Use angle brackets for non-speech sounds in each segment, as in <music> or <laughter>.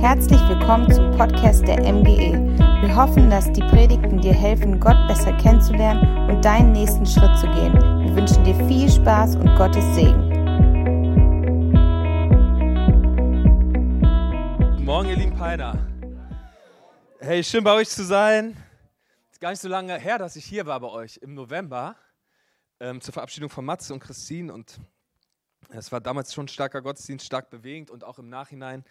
Herzlich willkommen zum Podcast der MGE. Wir hoffen, dass die Predigten dir helfen, Gott besser kennenzulernen und deinen nächsten Schritt zu gehen. Wir wünschen dir viel Spaß und Gottes Segen. Guten Morgen, ihr lieben Peiner. Hey, schön bei euch zu sein. Es ist gar nicht so lange her, dass ich hier war bei euch im November ähm, zur Verabschiedung von Matze und Christine und es war damals schon ein starker Gottesdienst, stark bewegend und auch im Nachhinein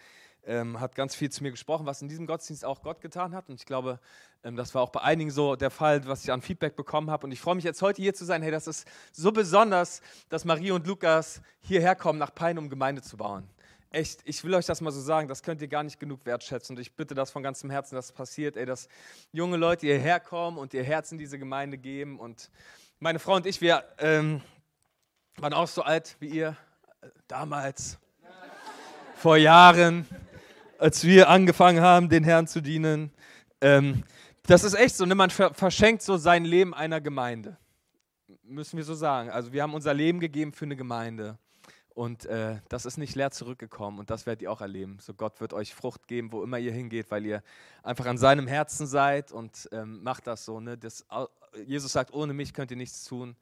ähm, hat ganz viel zu mir gesprochen, was in diesem Gottesdienst auch Gott getan hat. Und ich glaube, ähm, das war auch bei einigen so der Fall, was ich an Feedback bekommen habe. Und ich freue mich jetzt heute hier zu sein. Hey, das ist so besonders, dass Marie und Lukas hierher kommen nach Pein, um Gemeinde zu bauen. Echt, ich will euch das mal so sagen, das könnt ihr gar nicht genug wertschätzen. Und ich bitte das von ganzem Herzen, dass es passiert, ey, dass junge Leute hierher kommen und ihr Herz in diese Gemeinde geben. Und meine Frau und ich, wir ähm, waren auch so alt wie ihr äh, damals, vor Jahren als wir angefangen haben, den Herrn zu dienen. Ähm, das ist echt so, ne? man verschenkt so sein Leben einer Gemeinde. Müssen wir so sagen. Also wir haben unser Leben gegeben für eine Gemeinde. Und äh, das ist nicht leer zurückgekommen und das werdet ihr auch erleben. So Gott wird euch Frucht geben, wo immer ihr hingeht, weil ihr einfach an seinem Herzen seid und ähm, macht das so. Ne? Das, Jesus sagt, ohne mich könnt ihr nichts tun.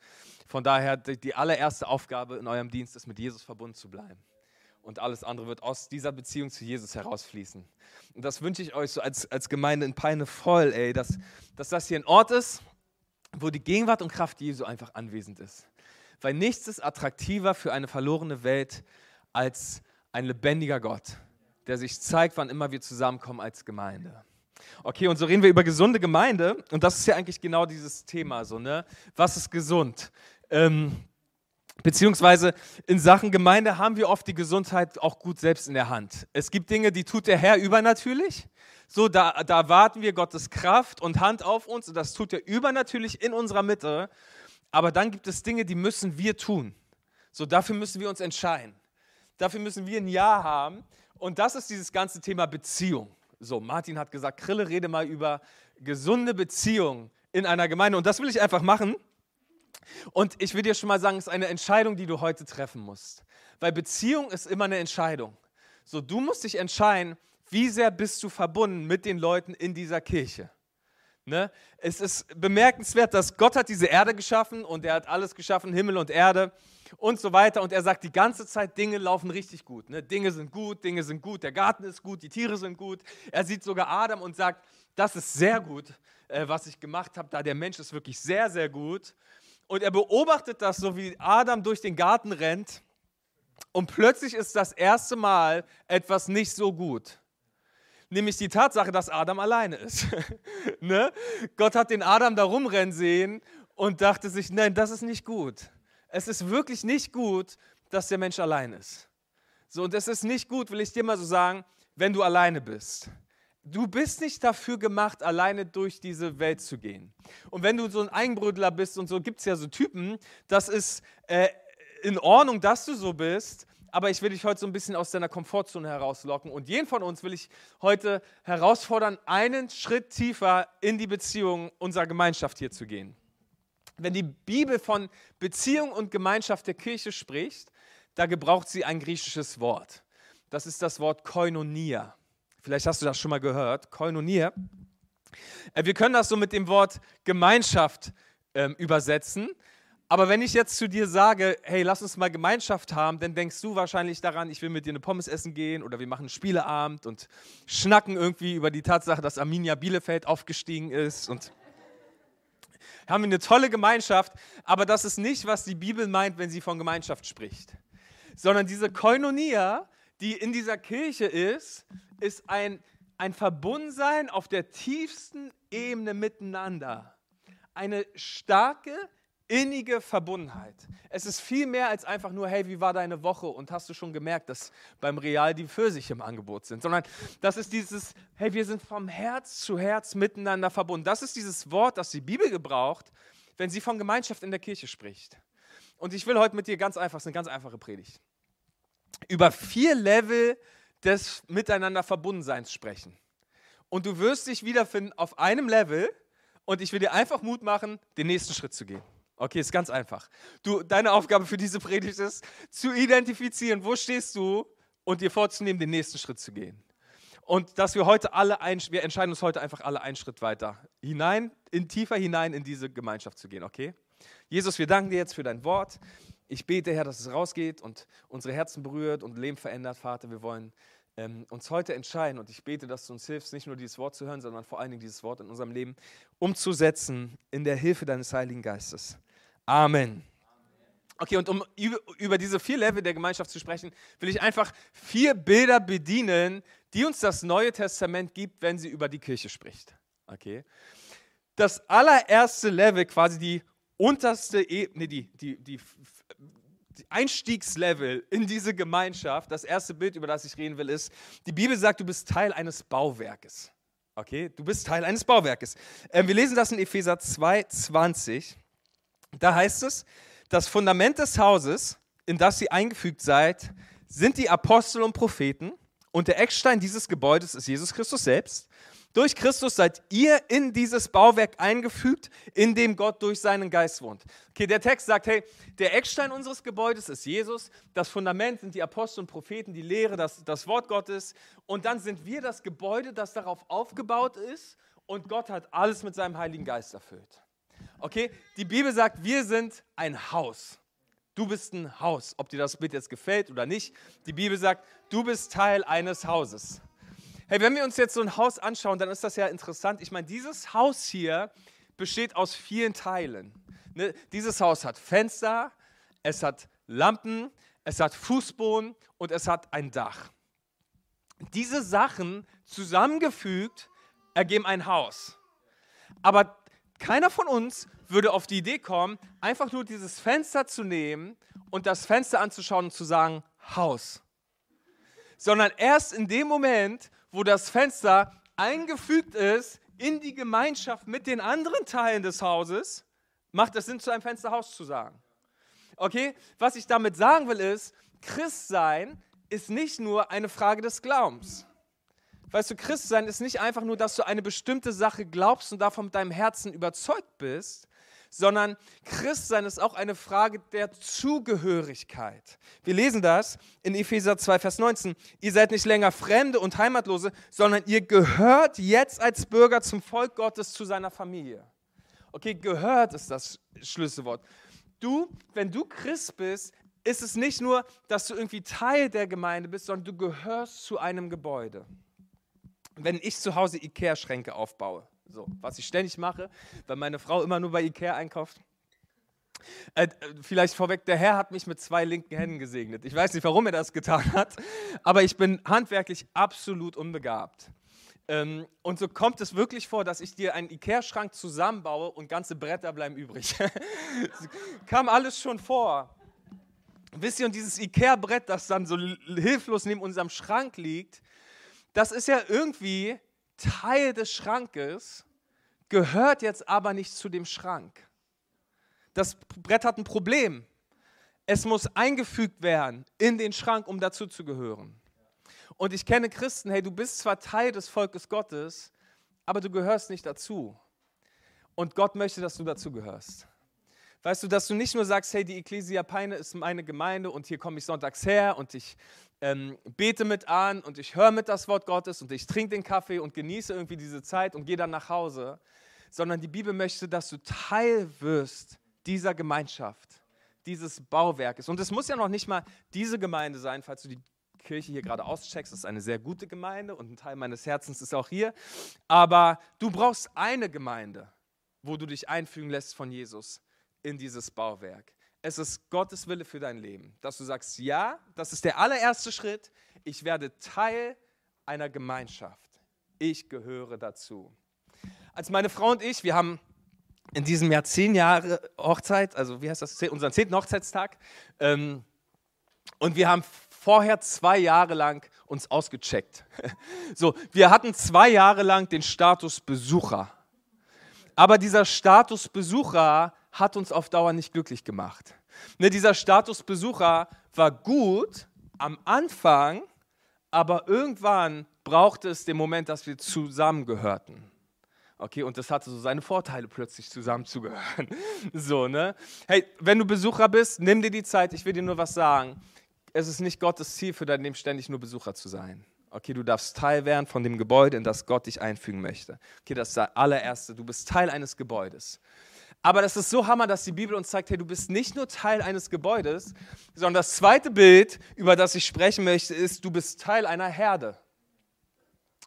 Von daher, die allererste Aufgabe in eurem Dienst ist, mit Jesus verbunden zu bleiben und alles andere wird aus dieser Beziehung zu Jesus herausfließen. Und das wünsche ich euch so als, als Gemeinde in Peine voll, ey, dass, dass das hier ein Ort ist, wo die Gegenwart und Kraft Jesu einfach anwesend ist. Weil nichts ist attraktiver für eine verlorene Welt als ein lebendiger Gott, der sich zeigt, wann immer wir zusammenkommen als Gemeinde. Okay, und so reden wir über gesunde Gemeinde und das ist ja eigentlich genau dieses Thema, so, ne? Was ist gesund? Ähm, Beziehungsweise in Sachen Gemeinde haben wir oft die Gesundheit auch gut selbst in der Hand. Es gibt Dinge, die tut der Herr übernatürlich. So, da, da warten wir Gottes Kraft und Hand auf uns und das tut er übernatürlich in unserer Mitte. Aber dann gibt es Dinge, die müssen wir tun. So, dafür müssen wir uns entscheiden. Dafür müssen wir ein Ja haben. Und das ist dieses ganze Thema Beziehung. So, Martin hat gesagt, Krille, rede mal über gesunde Beziehungen in einer Gemeinde. Und das will ich einfach machen. Und ich will dir schon mal sagen, es ist eine Entscheidung, die du heute treffen musst. Weil Beziehung ist immer eine Entscheidung. So, du musst dich entscheiden, wie sehr bist du verbunden mit den Leuten in dieser Kirche. Ne? Es ist bemerkenswert, dass Gott hat diese Erde geschaffen und er hat alles geschaffen, Himmel und Erde und so weiter. Und er sagt die ganze Zeit, Dinge laufen richtig gut. Ne? Dinge sind gut, Dinge sind gut, der Garten ist gut, die Tiere sind gut. Er sieht sogar Adam und sagt, das ist sehr gut, äh, was ich gemacht habe, da der Mensch ist wirklich sehr, sehr gut. Und er beobachtet das, so wie Adam durch den Garten rennt. Und plötzlich ist das erste Mal etwas nicht so gut. Nämlich die Tatsache, dass Adam alleine ist. <laughs> ne? Gott hat den Adam da rumrennen sehen und dachte sich, nein, das ist nicht gut. Es ist wirklich nicht gut, dass der Mensch allein ist. So, und es ist nicht gut, will ich dir mal so sagen, wenn du alleine bist. Du bist nicht dafür gemacht, alleine durch diese Welt zu gehen. Und wenn du so ein Eigenbrötler bist und so, gibt es ja so Typen, das ist äh, in Ordnung, dass du so bist, aber ich will dich heute so ein bisschen aus deiner Komfortzone herauslocken. Und jeden von uns will ich heute herausfordern, einen Schritt tiefer in die Beziehung unserer Gemeinschaft hier zu gehen. Wenn die Bibel von Beziehung und Gemeinschaft der Kirche spricht, da gebraucht sie ein griechisches Wort. Das ist das Wort Koinonia. Vielleicht hast du das schon mal gehört, Koinonia. Äh, wir können das so mit dem Wort Gemeinschaft ähm, übersetzen. Aber wenn ich jetzt zu dir sage, hey, lass uns mal Gemeinschaft haben, dann denkst du wahrscheinlich daran, ich will mit dir eine Pommes essen gehen oder wir machen Spieleabend und schnacken irgendwie über die Tatsache, dass Arminia Bielefeld aufgestiegen ist und haben wir eine tolle Gemeinschaft. Aber das ist nicht, was die Bibel meint, wenn sie von Gemeinschaft spricht. Sondern diese Koinonia, die in dieser Kirche ist, ist ein, ein Verbundensein auf der tiefsten Ebene miteinander. Eine starke, innige Verbundenheit. Es ist viel mehr als einfach nur, hey, wie war deine Woche und hast du schon gemerkt, dass beim Real die Pfirsiche im Angebot sind, sondern das ist dieses, hey, wir sind vom Herz zu Herz miteinander verbunden. Das ist dieses Wort, das die Bibel gebraucht, wenn sie von Gemeinschaft in der Kirche spricht. Und ich will heute mit dir ganz einfach, es ist eine ganz einfache Predigt, über vier Level des Miteinander Verbundenseins sprechen. Und du wirst dich wiederfinden auf einem Level und ich will dir einfach Mut machen, den nächsten Schritt zu gehen. Okay, ist ganz einfach. Du, deine Aufgabe für diese Predigt ist, zu identifizieren, wo stehst du und dir vorzunehmen, den nächsten Schritt zu gehen. und dass wir heute alle, ein, wir entscheiden uns heute einfach alle einen Schritt weiter hinein, in tiefer hinein in diese Gemeinschaft zu gehen, okay? Jesus, wir danken dir jetzt für dein Wort. Ich bete, Herr, dass es rausgeht und unsere Herzen berührt und Leben verändert, Vater. Wir wollen ähm, uns heute entscheiden und ich bete, dass du uns hilfst, nicht nur dieses Wort zu hören, sondern vor allen Dingen dieses Wort in unserem Leben umzusetzen in der Hilfe deines Heiligen Geistes. Amen. Okay, und um über diese vier Level der Gemeinschaft zu sprechen, will ich einfach vier Bilder bedienen, die uns das Neue Testament gibt, wenn sie über die Kirche spricht. Okay? Das allererste Level, quasi die unterste Ebene, die, die, die, Einstiegslevel in diese Gemeinschaft, das erste Bild, über das ich reden will, ist, die Bibel sagt, du bist Teil eines Bauwerkes. Okay, du bist Teil eines Bauwerkes. Ähm, wir lesen das in Epheser 2, 20. Da heißt es, das Fundament des Hauses, in das ihr eingefügt seid, sind die Apostel und Propheten und der Eckstein dieses Gebäudes ist Jesus Christus selbst. Durch Christus seid ihr in dieses Bauwerk eingefügt, in dem Gott durch seinen Geist wohnt. Okay, der Text sagt, hey, der Eckstein unseres Gebäudes ist Jesus, das Fundament sind die Apostel und Propheten, die Lehre, das, das Wort Gottes und dann sind wir das Gebäude, das darauf aufgebaut ist und Gott hat alles mit seinem Heiligen Geist erfüllt. Okay, die Bibel sagt, wir sind ein Haus. Du bist ein Haus. Ob dir das Bild jetzt gefällt oder nicht, die Bibel sagt, du bist Teil eines Hauses. Hey, wenn wir uns jetzt so ein Haus anschauen, dann ist das ja interessant. Ich meine, dieses Haus hier besteht aus vielen Teilen. Ne? Dieses Haus hat Fenster, es hat Lampen, es hat Fußboden und es hat ein Dach. Diese Sachen zusammengefügt ergeben ein Haus. Aber keiner von uns würde auf die Idee kommen, einfach nur dieses Fenster zu nehmen und das Fenster anzuschauen und zu sagen, Haus. Sondern erst in dem Moment, wo das Fenster eingefügt ist in die Gemeinschaft mit den anderen Teilen des Hauses, macht es Sinn, zu einem Fensterhaus zu sagen. Okay? Was ich damit sagen will, ist, Christsein ist nicht nur eine Frage des Glaubens. Weißt du, Christsein ist nicht einfach nur, dass du eine bestimmte Sache glaubst und davon mit deinem Herzen überzeugt bist, sondern Christsein ist auch eine Frage der Zugehörigkeit. Wir lesen das in Epheser 2, Vers 19. Ihr seid nicht länger Fremde und Heimatlose, sondern ihr gehört jetzt als Bürger zum Volk Gottes, zu seiner Familie. Okay, gehört ist das Schlüsselwort. Du, wenn du Christ bist, ist es nicht nur, dass du irgendwie Teil der Gemeinde bist, sondern du gehörst zu einem Gebäude wenn ich zu Hause Ikea-Schränke aufbaue, so, was ich ständig mache, weil meine Frau immer nur bei Ikea einkauft. Äh, vielleicht vorweg, der Herr hat mich mit zwei linken Händen gesegnet. Ich weiß nicht, warum er das getan hat, aber ich bin handwerklich absolut unbegabt. Ähm, und so kommt es wirklich vor, dass ich dir einen Ikea-Schrank zusammenbaue und ganze Bretter bleiben übrig. <laughs> Kam alles schon vor. Wisst ihr, und dieses Ikea-Brett, das dann so hilflos neben unserem Schrank liegt, das ist ja irgendwie Teil des Schrankes, gehört jetzt aber nicht zu dem Schrank. Das Brett hat ein Problem. Es muss eingefügt werden in den Schrank, um dazu zu gehören. Und ich kenne Christen, hey, du bist zwar Teil des Volkes Gottes, aber du gehörst nicht dazu. Und Gott möchte, dass du dazu gehörst. Weißt du, dass du nicht nur sagst, hey, die Ecclesia Peine ist meine Gemeinde und hier komme ich sonntags her und ich ähm, bete mit an und ich höre mit das Wort Gottes und ich trinke den Kaffee und genieße irgendwie diese Zeit und gehe dann nach Hause, sondern die Bibel möchte, dass du Teil wirst dieser Gemeinschaft, dieses Bauwerkes. Und es muss ja noch nicht mal diese Gemeinde sein, falls du die Kirche hier gerade auscheckst, ist eine sehr gute Gemeinde und ein Teil meines Herzens ist auch hier. Aber du brauchst eine Gemeinde, wo du dich einfügen lässt von Jesus in dieses Bauwerk es ist Gottes Wille für dein Leben. Dass du sagst, ja, das ist der allererste Schritt. Ich werde Teil einer Gemeinschaft. Ich gehöre dazu. Als meine Frau und ich, wir haben in diesem Jahr zehn Jahre Hochzeit, also wie heißt das, unseren zehnten Hochzeitstag. Ähm, und wir haben vorher zwei Jahre lang uns ausgecheckt. <laughs> So, wir hatten zwei Jahre lang den Status Besucher. Aber dieser Status Besucher hat uns auf Dauer nicht glücklich gemacht. Ne, dieser Status Besucher war gut am Anfang, aber irgendwann brauchte es den Moment, dass wir zusammengehörten. Okay, und das hatte so seine Vorteile, plötzlich zusammenzugehören. <laughs> So, ne? Hey, wenn du Besucher bist, nimm dir die Zeit, ich will dir nur was sagen. Es ist nicht Gottes Ziel für dein Leben, ständig nur Besucher zu sein. Okay, du darfst Teil werden von dem Gebäude, in das Gott dich einfügen möchte. Okay, das ist der allererste. Du bist Teil eines Gebäudes. Aber das ist so hammer, dass die Bibel uns zeigt, hey, du bist nicht nur Teil eines Gebäudes, sondern das zweite Bild, über das ich sprechen möchte, ist, du bist Teil einer Herde.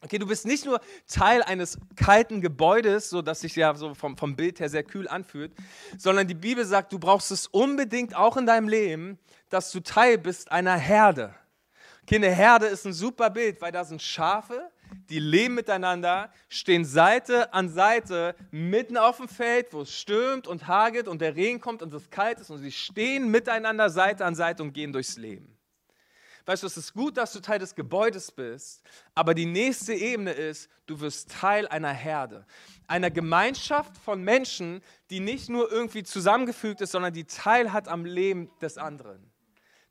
Okay, du bist nicht nur Teil eines kalten Gebäudes, so dass sich ja so vom, vom Bild her sehr kühl anfühlt, sondern die Bibel sagt, du brauchst es unbedingt auch in deinem Leben, dass du Teil bist einer Herde. Okay, eine Herde ist ein super Bild, weil da sind Schafe, die leben miteinander, stehen Seite an Seite mitten auf dem Feld, wo es stürmt und hagelt und der Regen kommt und es kalt ist und sie stehen miteinander Seite an Seite und gehen durchs Leben. Weißt du, es ist gut, dass du Teil des Gebäudes bist, aber die nächste Ebene ist, du wirst Teil einer Herde, einer Gemeinschaft von Menschen, die nicht nur irgendwie zusammengefügt ist, sondern die Teil hat am Leben des anderen,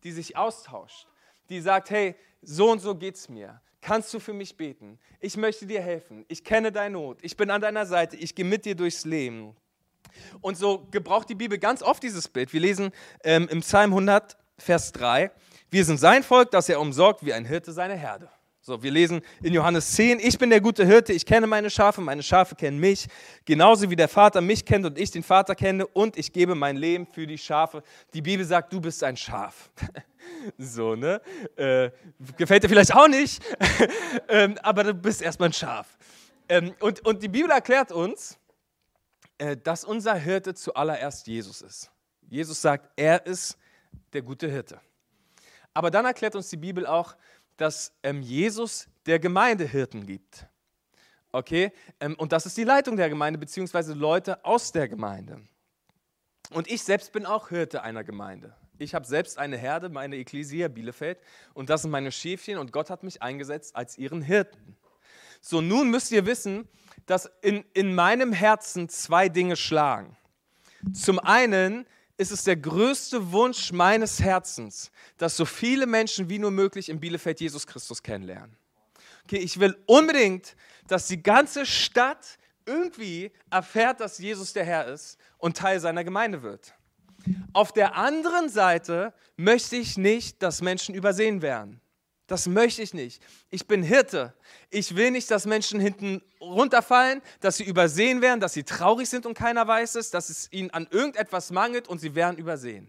die sich austauscht, die sagt, hey, so und so geht's mir. Kannst du für mich beten? Ich möchte dir helfen. Ich kenne deine Not. Ich bin an deiner Seite. Ich gehe mit dir durchs Leben. Und so gebraucht die Bibel ganz oft dieses Bild. Wir lesen ähm, im Psalm 100, Vers 3. Wir sind sein Volk, das er umsorgt wie ein Hirte seine Herde. So, wir lesen in Johannes 10, ich bin der gute Hirte, ich kenne meine Schafe, meine Schafe kennen mich, genauso wie der Vater mich kennt und ich den Vater kenne und ich gebe mein Leben für die Schafe. Die Bibel sagt, du bist ein Schaf. <laughs> so, ne? Äh, gefällt dir vielleicht auch nicht, <laughs> ähm, aber du bist erstmal ein Schaf. Ähm, und, und die Bibel erklärt uns, äh, dass unser Hirte zuallererst Jesus ist. Jesus sagt, er ist der gute Hirte. Aber dann erklärt uns die Bibel auch, dass ähm, Jesus der Gemeinde Hirten gibt. Okay? Ähm, und das ist die Leitung der Gemeinde, beziehungsweise Leute aus der Gemeinde. Und ich selbst bin auch Hirte einer Gemeinde. Ich habe selbst eine Herde, meine Ekklesia Bielefeld, und das sind meine Schäfchen, und Gott hat mich eingesetzt als ihren Hirten. So, nun müsst ihr wissen, dass in, in meinem Herzen zwei Dinge schlagen. Zum einen ist es der größte Wunsch meines Herzens, dass so viele Menschen wie nur möglich in Bielefeld Jesus Christus kennenlernen. Okay, ich will unbedingt, dass die ganze Stadt irgendwie erfährt, dass Jesus der Herr ist und Teil seiner Gemeinde wird. Auf der anderen Seite möchte ich nicht, dass Menschen übersehen werden. Das möchte ich nicht. Ich bin Hirte. Ich will nicht, dass Menschen hinten runterfallen, dass sie übersehen werden, dass sie traurig sind und keiner weiß es, dass es ihnen an irgendetwas mangelt und sie werden übersehen.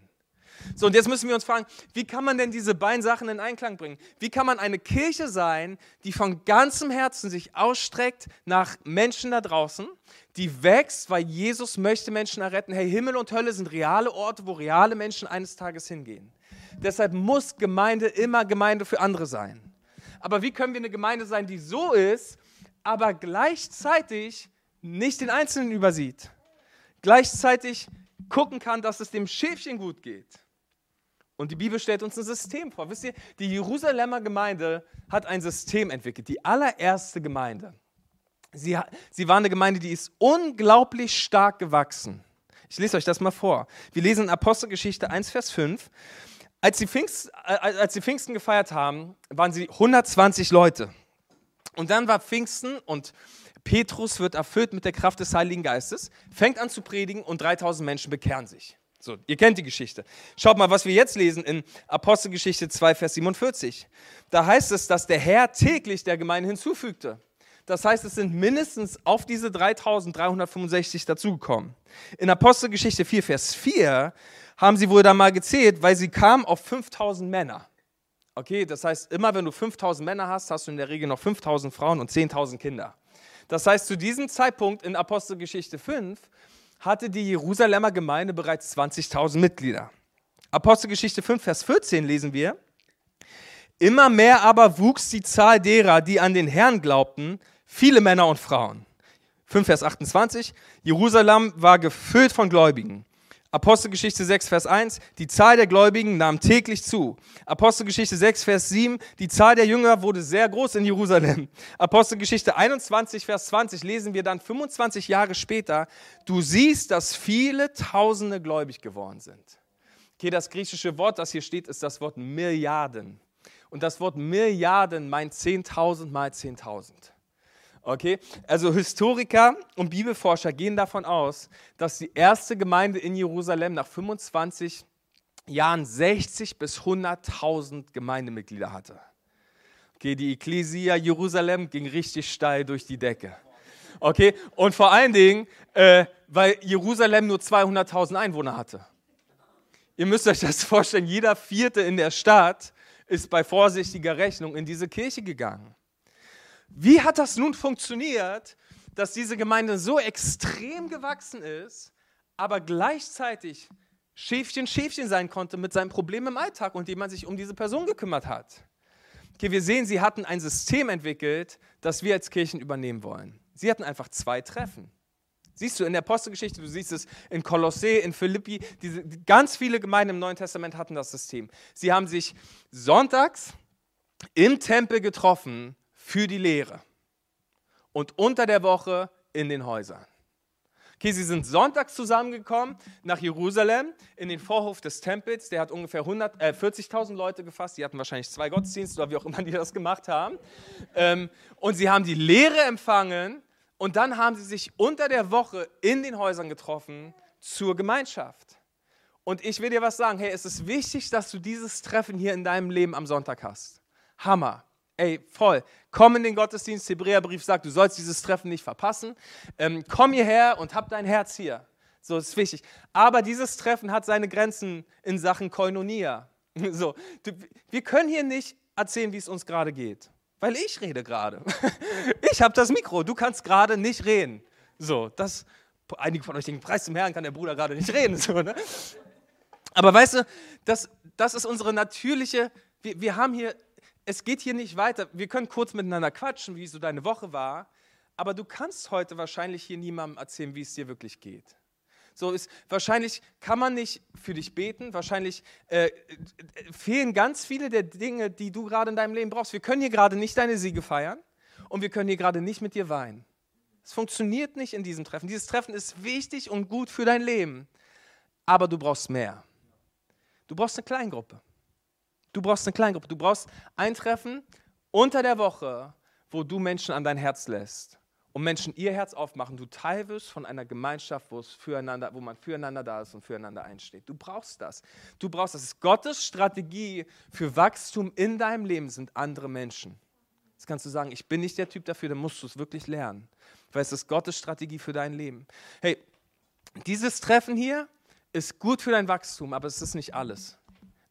So, und jetzt müssen wir uns fragen, wie kann man denn diese beiden Sachen in Einklang bringen? Wie kann man eine Kirche sein, die von ganzem Herzen sich ausstreckt nach Menschen da draußen, die wächst, weil Jesus möchte Menschen erretten? Hey, Himmel und Hölle sind reale Orte, wo reale Menschen eines Tages hingehen. Deshalb muss Gemeinde immer Gemeinde für andere sein. Aber wie können wir eine Gemeinde sein, die so ist, aber gleichzeitig nicht den Einzelnen übersieht? Gleichzeitig gucken kann, dass es dem Schäfchen gut geht. Und die Bibel stellt uns ein System vor. Wisst ihr, die Jerusalemer Gemeinde hat ein System entwickelt, die allererste Gemeinde. Sie, sie war eine Gemeinde, die ist unglaublich stark gewachsen. Ich lese euch das mal vor. Wir lesen in Apostelgeschichte 1, Vers 5. Als sie, Pfingst, äh, als sie Pfingsten gefeiert haben, waren sie 120 Leute. Und dann war Pfingsten und Petrus wird erfüllt mit der Kraft des Heiligen Geistes, fängt an zu predigen und 3000 Menschen bekehren sich. So, ihr kennt die Geschichte. Schaut mal, was wir jetzt lesen in Apostelgeschichte 2, Vers 47. Da heißt es, dass der Herr täglich der Gemeinde hinzufügte. Das heißt, es sind mindestens auf diese 3365 dazugekommen. In Apostelgeschichte 4, Vers 4 haben sie wohl da mal gezählt, weil sie kamen auf 5000 Männer. Okay, das heißt, immer wenn du 5000 Männer hast, hast du in der Regel noch 5000 Frauen und 10.000 Kinder. Das heißt, zu diesem Zeitpunkt in Apostelgeschichte 5 hatte die Jerusalemer Gemeinde bereits 20.000 Mitglieder. Apostelgeschichte 5, Vers 14 lesen wir, Immer mehr aber wuchs die Zahl derer, die an den Herrn glaubten, viele Männer und Frauen. 5 Vers 28, Jerusalem war gefüllt von Gläubigen. Apostelgeschichte 6, Vers 1, die Zahl der Gläubigen nahm täglich zu. Apostelgeschichte 6, Vers 7, die Zahl der Jünger wurde sehr groß in Jerusalem. Apostelgeschichte 21, Vers 20 lesen wir dann 25 Jahre später, du siehst, dass viele Tausende gläubig geworden sind. Okay, das griechische Wort, das hier steht, ist das Wort Milliarden. Und das Wort Milliarden meint 10.000 mal 10.000. Okay? Also Historiker und Bibelforscher gehen davon aus, dass die erste Gemeinde in Jerusalem nach 25 Jahren 60 bis 100.000 Gemeindemitglieder hatte. Okay, die Ekklesia Jerusalem ging richtig steil durch die Decke. Okay, und vor allen Dingen, äh, weil Jerusalem nur 200.000 Einwohner hatte. Ihr müsst euch das vorstellen, jeder Vierte in der Stadt ist bei vorsichtiger Rechnung in diese Kirche gegangen. Wie hat das nun funktioniert, dass diese Gemeinde so extrem gewachsen ist, aber gleichzeitig Schäfchen Schäfchen sein konnte mit seinem Problem im Alltag und jemand sich um diese Person gekümmert hat? Okay, wir sehen, sie hatten ein System entwickelt, das wir als Kirchen übernehmen wollen. Sie hatten einfach zwei Treffen. Siehst du in der Apostelgeschichte, du siehst es in Kolossee, in Philippi, diese, ganz viele Gemeinden im Neuen Testament hatten das System. Sie haben sich sonntags im Tempel getroffen für die Lehre und unter der Woche in den Häusern. Okay, sie sind sonntags zusammengekommen nach Jerusalem in den Vorhof des Tempels. Der hat ungefähr äh, 40.000 Leute gefasst. Die hatten wahrscheinlich zwei Gottesdienste oder wie auch immer die das gemacht haben. Ähm, und sie haben die Lehre empfangen und dann haben sie sich unter der Woche in den Häusern getroffen zur Gemeinschaft. Und ich will dir was sagen, hey, es ist wichtig, dass du dieses Treffen hier in deinem Leben am Sonntag hast. Hammer. Ey, voll. Komm in den Gottesdienst. Hebräerbrief sagt, du sollst dieses Treffen nicht verpassen. Ähm, komm hierher und hab dein Herz hier. So ist wichtig. Aber dieses Treffen hat seine Grenzen in Sachen Koinonia. <laughs> So, wir können hier nicht erzählen, wie es uns gerade geht. Weil ich rede gerade. <laughs> Ich habe das Mikro, du kannst gerade nicht reden. So, das, einige von euch denken, Preis zum Herrn kann der Bruder gerade nicht reden. <laughs> So, ne? Aber weißt du, das, das ist unsere natürliche, wir, wir haben hier, es geht hier nicht weiter. Wir können kurz miteinander quatschen, wie so deine Woche war, aber du kannst heute wahrscheinlich hier niemandem erzählen, wie es dir wirklich geht. So ist, wahrscheinlich kann man nicht für dich beten, wahrscheinlich äh, fehlen ganz viele der Dinge, die du gerade in deinem Leben brauchst. Wir können hier gerade nicht deine Siege feiern und wir können hier gerade nicht mit dir weinen. Es funktioniert nicht in diesem Treffen. Dieses Treffen ist wichtig und gut für dein Leben, aber du brauchst mehr. Du brauchst eine Kleingruppe. Du brauchst eine Kleingruppe. Du brauchst ein Treffen unter der Woche, wo du Menschen an dein Herz lässt und Menschen ihr Herz aufmachen, du Teil wirst von einer Gemeinschaft, wo, es füreinander, wo man füreinander da ist und füreinander einsteht. Du brauchst das. Du brauchst das. Gottes Strategie für Wachstum in deinem Leben sind andere Menschen. Jetzt kannst du sagen, ich bin nicht der Typ dafür, dann musst du es wirklich lernen. Weil es ist Gottes Strategie für dein Leben. Hey, dieses Treffen hier ist gut für dein Wachstum, aber es ist nicht alles.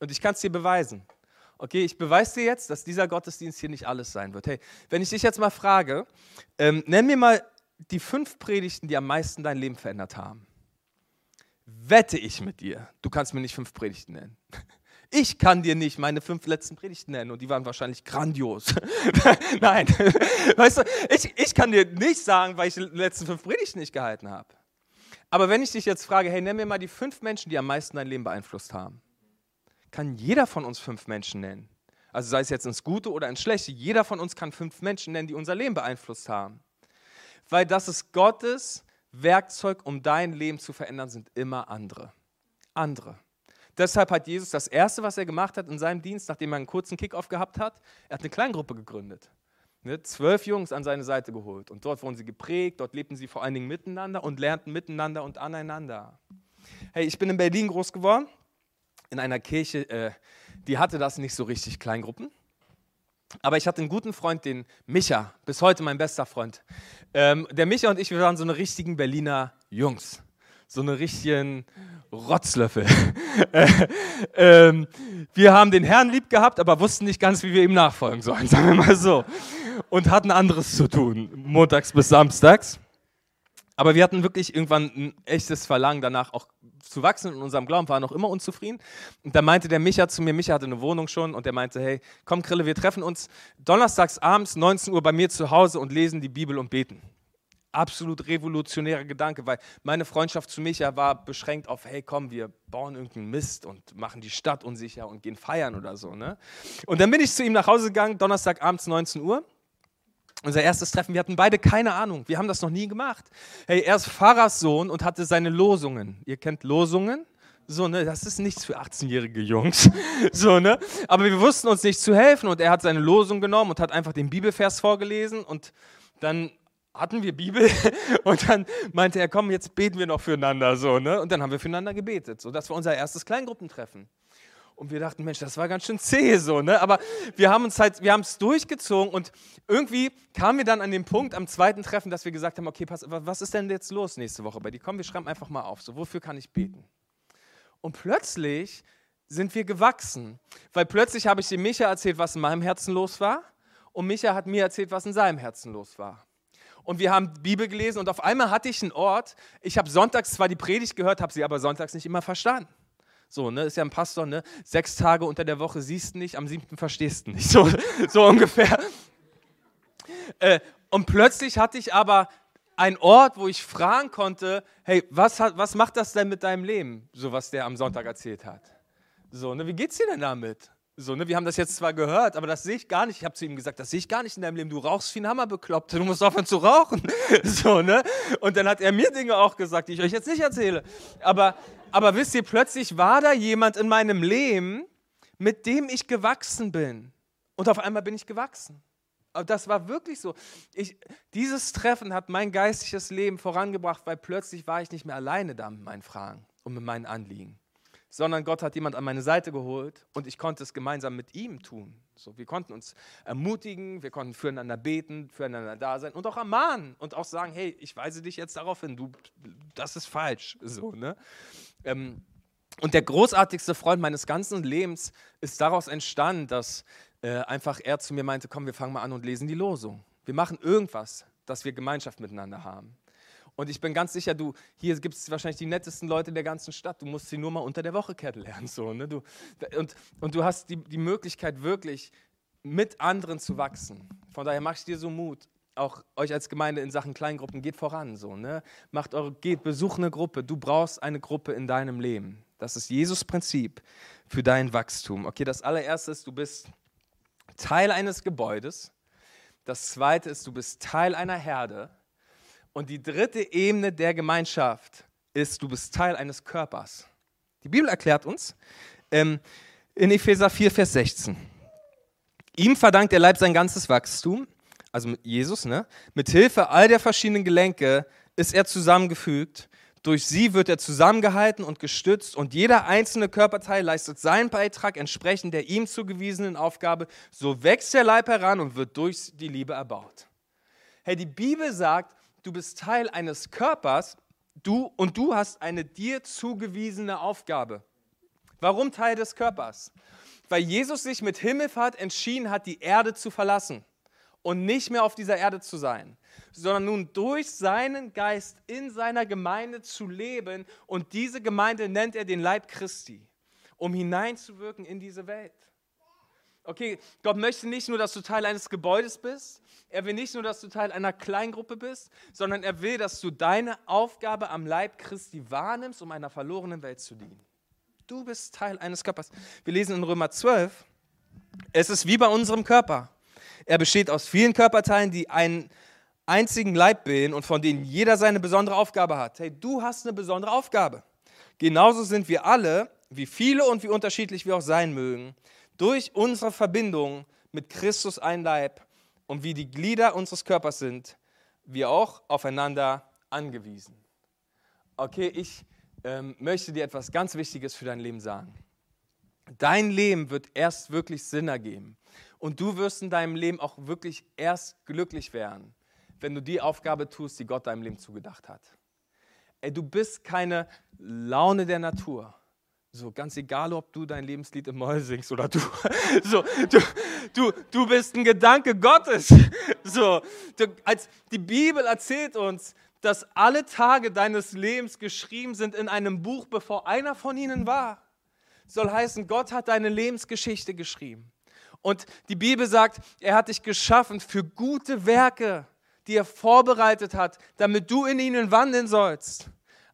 Und ich kann es dir beweisen. Okay, ich beweise dir jetzt, dass dieser Gottesdienst hier nicht alles sein wird. Hey, wenn ich dich jetzt mal frage, ähm, nenn mir mal die fünf Predigten, die am meisten dein Leben verändert haben. Wette ich mit dir, du kannst mir nicht fünf Predigten nennen. <laughs> Ich kann dir nicht meine fünf letzten Predigten nennen und die waren wahrscheinlich grandios. <laughs> Nein, <laughs> weißt du, ich, ich kann dir nicht sagen, weil ich die letzten fünf Predigten nicht gehalten habe. Aber wenn ich dich jetzt frage, hey, nenn mir mal die fünf Menschen, die am meisten dein Leben beeinflusst haben kann jeder von uns fünf Menschen nennen. Also sei es jetzt ins Gute oder ins Schlechte, jeder von uns kann fünf Menschen nennen, die unser Leben beeinflusst haben. Weil das ist Gottes Werkzeug, um dein Leben zu verändern, sind immer andere. Andere. Deshalb hat Jesus das Erste, was er gemacht hat in seinem Dienst, nachdem er einen kurzen Kickoff gehabt hat, er hat eine Kleingruppe gegründet. Ne, zwölf Jungs an seine Seite geholt. Und dort wurden sie geprägt, dort lebten sie vor allen Dingen miteinander und lernten miteinander und aneinander. Hey, ich bin in Berlin groß geworden in einer Kirche, äh, die hatte das nicht so richtig, Kleingruppen. Aber ich hatte einen guten Freund, den Micha, bis heute mein bester Freund. Ähm, der Micha und ich, wir waren so eine richtigen Berliner Jungs. So eine richtigen Rotzlöffel. <laughs> ähm, wir haben den Herrn lieb gehabt, aber wussten nicht ganz, wie wir ihm nachfolgen sollen, <laughs> sagen wir mal so. Und hatten anderes zu tun, montags bis samstags. Aber wir hatten wirklich irgendwann ein echtes Verlangen danach, auch zu wachsen in unserem Glauben, waren noch immer unzufrieden. Und da meinte der Micha zu mir, Micha hatte eine Wohnung schon und der meinte, hey, komm Krille, wir treffen uns donnerstags abends 19 Uhr bei mir zu Hause und lesen die Bibel und beten. Absolut revolutionärer Gedanke, weil meine Freundschaft zu Micha war beschränkt auf, hey komm, wir bauen irgendeinen Mist und machen die Stadt unsicher und gehen feiern oder so. Ne? Und dann bin ich zu ihm nach Hause gegangen, Donnerstagabends 19 Uhr unser erstes Treffen, wir hatten beide keine Ahnung. Wir haben das noch nie gemacht. Hey, er ist Pfarrerssohn und hatte seine Losungen. Ihr kennt Losungen? So, ne, das ist nichts für 18-jährige Jungs. <laughs> So, ne? Aber wir wussten uns nicht zu helfen und er hat seine Losung genommen und hat einfach den Bibelvers vorgelesen und dann hatten wir Bibel <laughs> und dann meinte er, komm, jetzt beten wir noch füreinander so, ne? Und dann haben wir füreinander gebetet. So, das war unser erstes Kleingruppentreffen. Und wir dachten, Mensch, das war ganz schön zäh so, ne? Aber wir haben uns halt, wir haben es durchgezogen und irgendwie kamen wir dann an den Punkt am zweiten Treffen, dass wir gesagt haben, okay, pass, was ist denn jetzt los nächste Woche bei dir? Komm, wir schreiben einfach mal auf, so, wofür kann ich beten? Und plötzlich sind wir gewachsen, weil plötzlich habe ich dem Micha erzählt, was in meinem Herzen los war und Micha hat mir erzählt, was in seinem Herzen los war. Und wir haben Bibel gelesen und auf einmal hatte ich einen Ort, ich habe sonntags zwar die Predigt gehört, habe sie aber sonntags nicht immer verstanden. So, ne, ist ja ein Pastor, ne? Sechs Tage unter der Woche siehst du nicht, am siebten verstehst du nicht. <laughs> So, so ungefähr. Äh, und plötzlich hatte ich aber einen Ort, wo ich fragen konnte, hey, was, hat, was macht das denn mit deinem Leben? So, was der am Sonntag erzählt hat. So, ne, wie geht's dir denn damit? So, ne, wir haben das jetzt zwar gehört, aber das sehe ich gar nicht. Ich habe zu ihm gesagt, das sehe ich gar nicht in deinem Leben. Du rauchst wie ein Hammer bekloppt. Du musst aufhören zu rauchen. <laughs> So, ne? Und dann hat er mir Dinge auch gesagt, die ich euch jetzt nicht erzähle. Aber, aber wisst ihr, plötzlich war da jemand in meinem Leben, mit dem ich gewachsen bin. Und auf einmal bin ich gewachsen. Aber das war wirklich so. Ich, dieses Treffen hat mein geistiges Leben vorangebracht, weil plötzlich war ich nicht mehr alleine da mit meinen Fragen und mit meinen Anliegen sondern Gott hat jemand an meine Seite geholt und ich konnte es gemeinsam mit ihm tun. So, wir konnten uns ermutigen, wir konnten füreinander beten, füreinander da sein und auch ermahnen und auch sagen, hey, ich weise dich jetzt darauf hin, du, das ist falsch. So, ne? Ähm, und der großartigste Freund meines ganzen Lebens ist daraus entstanden, dass äh, einfach er zu mir meinte, komm, wir fangen mal an und lesen die Losung. Wir machen irgendwas, dass wir Gemeinschaft miteinander haben. Und ich bin ganz sicher, du, hier gibt es wahrscheinlich die nettesten Leute der ganzen Stadt. Du musst sie nur mal unter der Woche kennenlernen. So, ne? du, und, und du hast die, die Möglichkeit, wirklich mit anderen zu wachsen. Von daher mach ich dir so Mut. Auch euch als Gemeinde in Sachen Kleingruppen, geht voran. So, ne? Macht eure, geht, besuch eine Gruppe. Du brauchst eine Gruppe in deinem Leben. Das ist Jesus Prinzip für dein Wachstum. Okay, das allererste ist, du bist Teil eines Gebäudes. Das zweite ist, du bist Teil einer Herde. Und die dritte Ebene der Gemeinschaft ist, du bist Teil eines Körpers. Die Bibel erklärt uns ähm, in Epheser 4, Vers 16. Ihm verdankt der Leib sein ganzes Wachstum, also mit Jesus, ne? mit Hilfe all der verschiedenen Gelenke ist er zusammengefügt. Durch sie wird er zusammengehalten und gestützt und jeder einzelne Körperteil leistet seinen Beitrag entsprechend der ihm zugewiesenen Aufgabe. So wächst der Leib heran und wird durch die Liebe erbaut. Hey, die Bibel sagt, du bist Teil eines Körpers, du und du hast eine dir zugewiesene Aufgabe. Warum Teil des Körpers? Weil Jesus sich mit Himmelfahrt entschieden hat, die Erde zu verlassen und nicht mehr auf dieser Erde zu sein, sondern nun durch seinen Geist in seiner Gemeinde zu leben und diese Gemeinde nennt er den Leib Christi, um hineinzuwirken in diese Welt. Okay, Gott möchte nicht nur, dass du Teil eines Gebäudes bist, er will nicht nur, dass du Teil einer Kleingruppe bist, sondern er will, dass du deine Aufgabe am Leib Christi wahrnimmst, um einer verlorenen Welt zu dienen. Du bist Teil eines Körpers. Wir lesen in Römer 12, es ist wie bei unserem Körper. Er besteht aus vielen Körperteilen, die einen einzigen Leib bilden und von denen jeder seine besondere Aufgabe hat. Hey, du hast eine besondere Aufgabe. Genauso sind wir alle, wie viele und wie unterschiedlich wir auch sein mögen, durch unsere Verbindung mit Christus ein Leib und wie die Glieder unseres Körpers sind, wir auch aufeinander angewiesen. Okay, ich ähm, möchte dir etwas ganz Wichtiges für dein Leben sagen. Dein Leben wird erst wirklich Sinn ergeben. Und du wirst in deinem Leben auch wirklich erst glücklich werden, wenn du die Aufgabe tust, die Gott deinem Leben zugedacht hat. Ey, du bist keine Laune der Natur. So, ganz egal, ob du dein Lebenslied im Moll singst oder du. <laughs> So, du, du, du bist ein Gedanke Gottes. <laughs> So, du, als die Bibel erzählt uns, dass alle Tage deines Lebens geschrieben sind in einem Buch, bevor einer von ihnen war. Soll heißen, Gott hat deine Lebensgeschichte geschrieben. Und die Bibel sagt, er hat dich geschaffen für gute Werke, die er vorbereitet hat, damit du in ihnen wandeln sollst.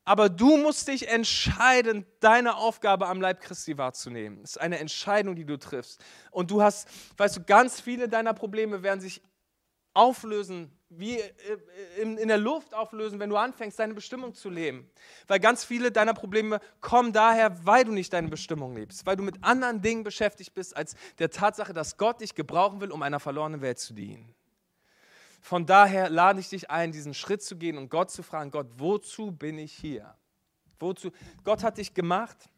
Aber du musst dich entscheiden, deine Aufgabe am Leib Christi wahrzunehmen. Das ist eine Entscheidung, die du triffst. Und du hast, weißt du, ganz viele deiner Probleme werden sich auflösen, wie äh, in der Luft auflösen, wenn du anfängst, deine Bestimmung zu leben. Weil ganz viele deiner Probleme kommen daher, weil du nicht deine Bestimmung lebst, weil du mit anderen Dingen beschäftigt bist, als der Tatsache, dass Gott dich gebrauchen will, um einer verlorenen Welt zu dienen. Von daher lade ich dich ein, diesen Schritt zu gehen und Gott zu fragen, Gott, wozu bin ich hier? Wozu? Gott hat dich gemacht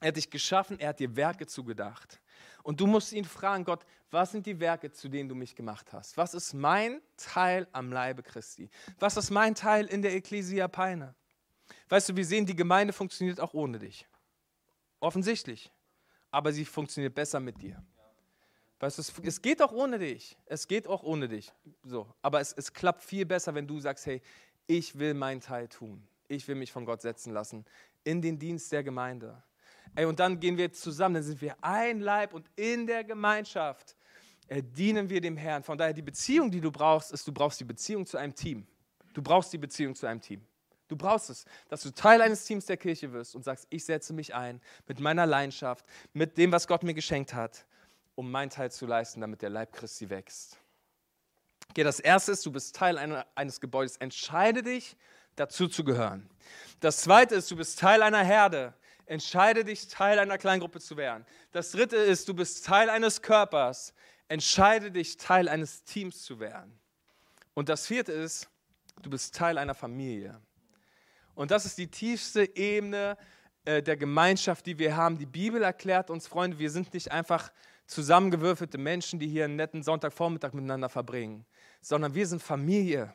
Er hat dich geschaffen, er hat dir Werke zugedacht. Und du musst ihn fragen, Gott, was sind die Werke, zu denen du mich gemacht hast? Was ist mein Teil am Leibe Christi? Was ist mein Teil in der Ecclesia Peine? Weißt du, wir sehen, die Gemeinde funktioniert auch ohne dich. Offensichtlich. Aber sie funktioniert besser mit dir. Weißt du, es, es geht auch ohne dich. Es geht auch ohne dich. So. Aber es, es klappt viel besser, wenn du sagst, hey, ich will meinen Teil tun. Ich will mich von Gott setzen lassen in den Dienst der Gemeinde. Ey, und dann gehen wir zusammen, dann sind wir ein Leib und in der Gemeinschaft äh, dienen wir dem Herrn. Von daher die Beziehung, die du brauchst, ist, du brauchst die Beziehung zu einem Team. Du brauchst die Beziehung zu einem Team. Du brauchst es, dass du Teil eines Teams der Kirche wirst und sagst, ich setze mich ein mit meiner Leidenschaft, mit dem, was Gott mir geschenkt hat, um meinen Teil zu leisten, damit der Leib Christi wächst. Okay, das erste ist, du bist Teil einer, eines Gebäudes. Entscheide dich, dazu zu gehören. Das zweite ist, du bist Teil einer Herde. Entscheide dich, Teil einer Kleingruppe zu werden. Das dritte ist, du bist Teil eines Körpers. Entscheide dich, Teil eines Teams zu werden. Und das vierte ist, du bist Teil einer Familie. Und das ist die tiefste Ebene äh, der Gemeinschaft, die wir haben. Die Bibel erklärt uns, Freunde, wir sind nicht einfach zusammengewürfelte Menschen, die hier einen netten Sonntagvormittag miteinander verbringen, sondern wir sind Familie.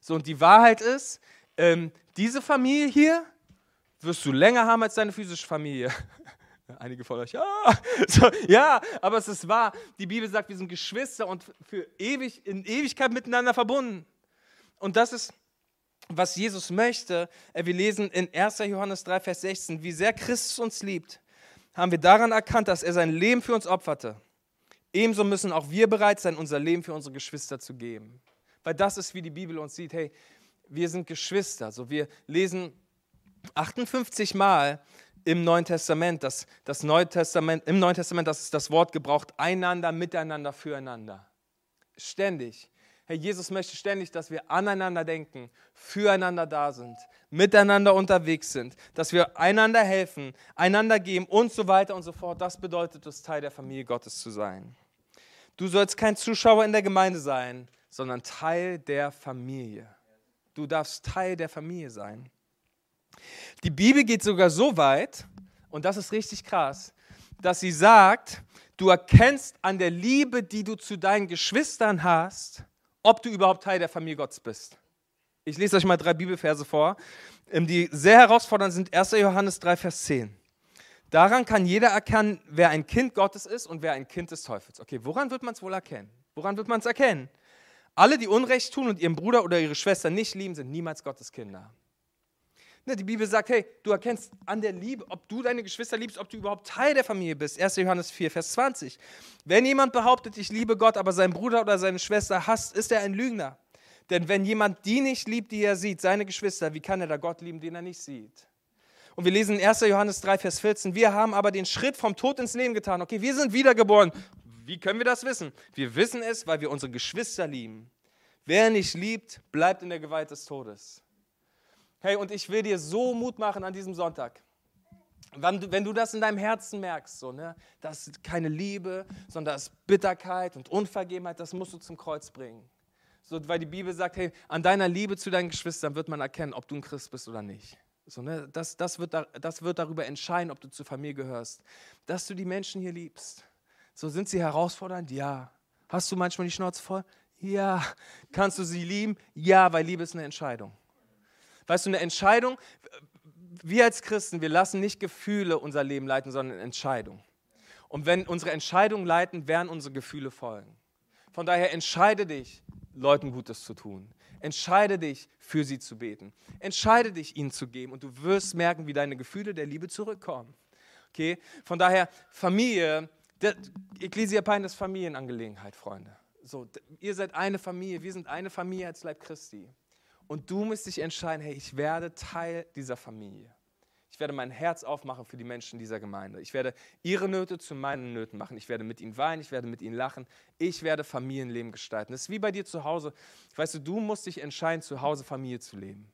So, und die Wahrheit ist, ähm, diese Familie hier wirst du länger haben als deine physische Familie. <laughs> Einige von euch, ja, <laughs> so, ja, aber es ist wahr. Die Bibel sagt, wir sind Geschwister und für ewig, in Ewigkeit miteinander verbunden. Und das ist, was Jesus möchte. Äh, wir lesen in 1. Johannes 3, Vers 16, wie sehr Christus uns liebt, haben wir daran erkannt, dass er sein Leben für uns opferte. Ebenso müssen auch wir bereit sein, unser Leben für unsere Geschwister zu geben. Weil das ist, wie die Bibel uns sieht. Hey, wir sind Geschwister. So, wir lesen 58 Mal im Neuen Testament, das, das Neue Testament, im Neuen Testament, das ist das Wort gebraucht, einander, miteinander, füreinander. Ständig. Herr Jesus möchte ständig, dass wir aneinander denken, füreinander da sind, miteinander unterwegs sind, dass wir einander helfen, einander geben und so weiter und so fort. Das bedeutet es, Teil der Familie Gottes zu sein. Du sollst kein Zuschauer in der Gemeinde sein, sondern Teil der Familie. Du darfst Teil der Familie sein. Die Bibel geht sogar so weit, und das ist richtig krass, dass sie sagt, du erkennst an der Liebe, die du zu deinen Geschwistern hast, ob du überhaupt Teil der Familie Gottes bist. Ich lese euch mal drei Bibelverse vor, ähm, die sehr herausfordernd sind. 1. Johannes 3, Vers 10. Daran kann jeder erkennen, wer ein Kind Gottes ist und wer ein Kind des Teufels. Okay, woran wird man es wohl erkennen? Woran wird man es erkennen? Alle, die Unrecht tun und ihren Bruder oder ihre Schwester nicht lieben, sind niemals Gottes Kinder. Ne, die Bibel sagt, hey, du erkennst an der Liebe, ob du deine Geschwister liebst, ob du überhaupt Teil der Familie bist. 1. Johannes 4, Vers 20. Wenn jemand behauptet, ich liebe Gott, aber seinen Bruder oder seine Schwester hasst, ist er ein Lügner. Denn wenn jemand die nicht liebt, die er sieht, seine Geschwister, wie kann er da Gott lieben, den er nicht sieht? Und wir lesen in 1. Johannes 3, Vers 14, wir haben aber den Schritt vom Tod ins Leben getan. Okay, wir sind wiedergeboren. Wie können wir das wissen? Wir wissen es, weil wir unsere Geschwister lieben. Wer nicht liebt, bleibt in der Gewalt des Todes. Hey, und ich will dir so Mut machen an diesem Sonntag. Wenn du, wenn du das in deinem Herzen merkst, so, ne, das ist keine Liebe, sondern das ist Bitterkeit und Unvergebenheit, das musst du zum Kreuz bringen. So, weil die Bibel sagt, hey, an deiner Liebe zu deinen Geschwistern wird man erkennen, ob du ein Christ bist oder nicht. So, ne, das, das, wird da, das wird darüber entscheiden, ob du zur Familie gehörst. Dass du die Menschen hier liebst. So sind sie herausfordernd? Ja. Hast du manchmal die Schnauze voll? Ja. Kannst du sie lieben? Ja, weil Liebe ist eine Entscheidung. Weißt du, eine Entscheidung, wir als Christen, wir lassen nicht Gefühle unser Leben leiten, sondern Entscheidungen. Und wenn unsere Entscheidungen leiten, werden unsere Gefühle folgen. Von daher entscheide dich, Leuten Gutes zu tun. Entscheide dich, für sie zu beten. Entscheide dich, ihnen zu geben. Und du wirst merken, wie deine Gefühle der Liebe zurückkommen. Okay? Von daher, Familie, der, Ecclesia Pein ist Familienangelegenheit, Freunde. So, ihr seid eine Familie, wir sind eine Familie als Leib Christi. Und du musst dich entscheiden, hey, ich werde Teil dieser Familie. Ich werde mein Herz aufmachen für die Menschen dieser Gemeinde. Ich werde ihre Nöte zu meinen Nöten machen. Ich werde mit ihnen weinen, ich werde mit ihnen lachen. Ich werde Familienleben gestalten. Das ist wie bei dir zu Hause. Weißt du, du musst dich entscheiden, zu Hause Familie zu leben.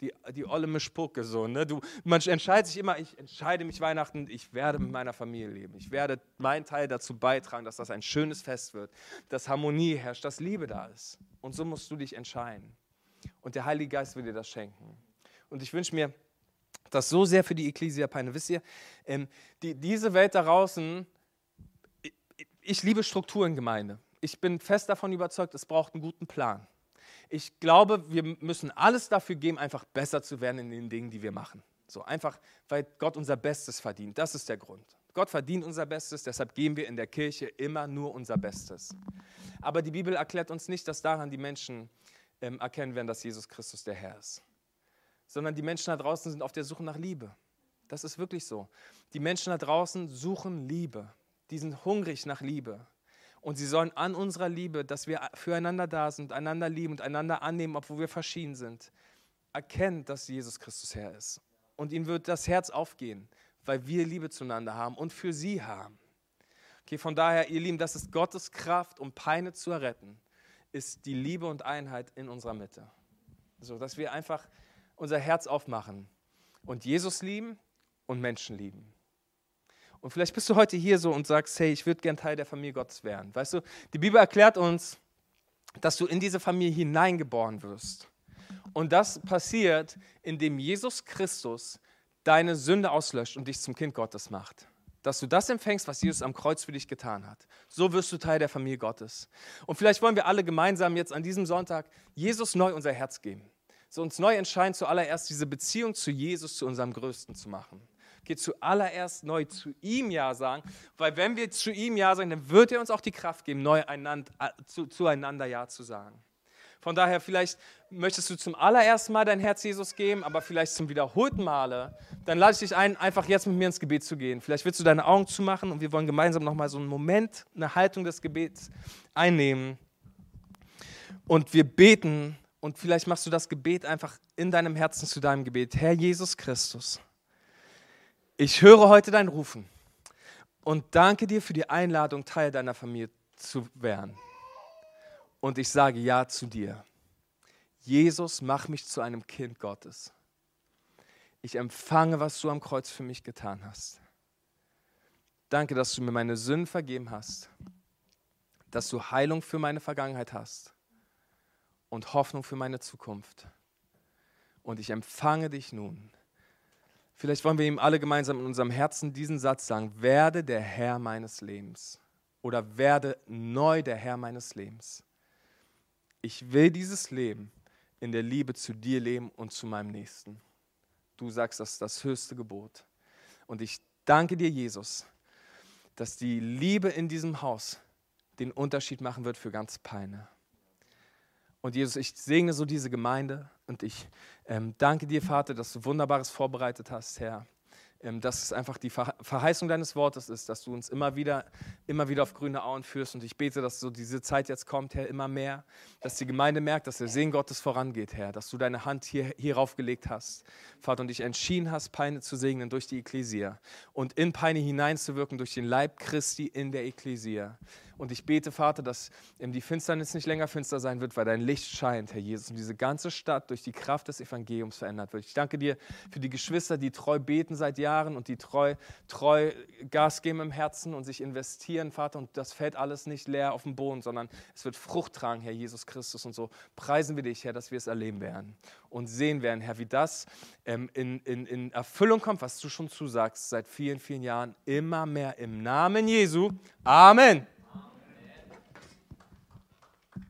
Die, die olle Mischpucke so. Ne? Du, man entscheidet sich immer, ich entscheide mich Weihnachten, ich werde mit meiner Familie leben. Ich werde meinen Teil dazu beitragen, dass das ein schönes Fest wird, dass Harmonie herrscht, dass Liebe da ist. Und so musst du dich entscheiden. Und der Heilige Geist will dir das schenken. Und ich wünsche mir, Das so sehr für die Ecclesia Peine. Wisst ihr, ähm, die, diese Welt da draußen, ich, ich liebe Strukturen in Gemeinde. Ich bin fest davon überzeugt, es braucht einen guten Plan. Ich glaube, wir müssen alles dafür geben, einfach besser zu werden in den Dingen, die wir machen. So einfach, weil Gott unser Bestes verdient. Das ist der Grund. Gott verdient unser Bestes, deshalb geben wir in der Kirche immer nur unser Bestes. Aber die Bibel erklärt uns nicht, dass daran die Menschen ähm, erkennen werden, dass Jesus Christus der Herr ist. Sondern die Menschen da draußen sind auf der Suche nach Liebe. Das ist wirklich so. Die Menschen da draußen suchen Liebe. Die sind hungrig nach Liebe. Und sie sollen an unserer Liebe, dass wir füreinander da sind, einander lieben und einander annehmen, obwohl wir verschieden sind, erkennen, dass Jesus Christus Herr ist. Und ihnen wird das Herz aufgehen, weil wir Liebe zueinander haben und für sie haben. Okay, von daher, ihr Lieben, das ist Gottes Kraft, um Peine zu erretten, ist die Liebe und Einheit in unserer Mitte. So, dass wir einfach unser Herz aufmachen und Jesus lieben und Menschen lieben. Und vielleicht bist du heute hier so und sagst, hey, ich würde gern Teil der Familie Gottes werden. Weißt du, die Bibel erklärt uns, dass du in diese Familie hineingeboren wirst. Und das passiert, indem Jesus Christus deine Sünde auslöscht und dich zum Kind Gottes macht. Dass du das empfängst, was Jesus am Kreuz für dich getan hat. So wirst du Teil der Familie Gottes. Und vielleicht wollen wir alle gemeinsam jetzt an diesem Sonntag Jesus neu unser Herz geben. So uns neu entscheiden, zuallererst diese Beziehung zu Jesus zu unserem Größten zu machen. Geht zuallererst neu zu ihm Ja sagen, weil wenn wir zu ihm Ja sagen, dann wird er uns auch die Kraft geben, neu einander, äh, zu, zueinander Ja zu sagen. Von daher, vielleicht möchtest du zum allerersten Mal dein Herz Jesus geben, aber vielleicht zum wiederholten Male, dann lade ich dich ein, einfach jetzt mit mir ins Gebet zu gehen. Vielleicht willst du deine Augen zumachen und wir wollen gemeinsam nochmal so einen Moment, eine Haltung des Gebets einnehmen. Und wir beten und vielleicht machst du das Gebet einfach in deinem Herzen zu deinem Gebet. Herr Jesus Christus, ich höre heute dein Rufen und danke dir für die Einladung, Teil deiner Familie zu werden und ich sage Ja zu dir. Jesus, mach mich zu einem Kind Gottes. Ich empfange, was du am Kreuz für mich getan hast. Danke, dass du mir meine Sünden vergeben hast, dass du Heilung für meine Vergangenheit hast und Hoffnung für meine Zukunft. Und ich empfange dich nun. Vielleicht wollen wir ihm alle gemeinsam in unserem Herzen diesen Satz sagen, werde der Herr meines Lebens oder werde neu der Herr meines Lebens ich will dieses Leben in der Liebe zu dir leben und zu meinem Nächsten. Du sagst, das ist das höchste Gebot. Und ich danke dir, Jesus, dass die Liebe in diesem Haus den Unterschied machen wird für ganz Peine. Und Jesus, ich segne so diese Gemeinde und ich ähm, danke dir, Vater, dass du Wunderbares vorbereitet hast, Herr. Ähm, dass es einfach die Verheißung deines Wortes ist, dass du uns immer wieder, immer wieder auf grüne Auen führst. Und ich bete, dass so diese Zeit jetzt kommt, Herr, immer mehr, dass die Gemeinde merkt, dass der Segen Gottes vorangeht, Herr, dass du deine Hand hier, hierauf gelegt hast, Vater, und dich entschieden hast, Peine zu segnen durch die Ekklesia und in Peine hineinzuwirken durch den Leib Christi in der Ekklesia. Und ich bete, Vater, dass die Finsternis nicht länger finster sein wird, weil dein Licht scheint, Herr Jesus, und diese ganze Stadt durch die Kraft des Evangeliums verändert wird. Ich danke dir für die Geschwister, die treu beten seit Jahren und die treu, treu Gas geben im Herzen und sich investieren, Vater. Und das fällt alles nicht leer auf den Boden, sondern es wird Frucht tragen, Herr Jesus Christus. Und so preisen wir dich, Herr, dass wir es erleben werden und sehen werden, Herr, wie das ähm, in, in, in Erfüllung kommt, was du schon zusagst seit vielen, vielen Jahren, immer mehr im Namen Jesu. Amen.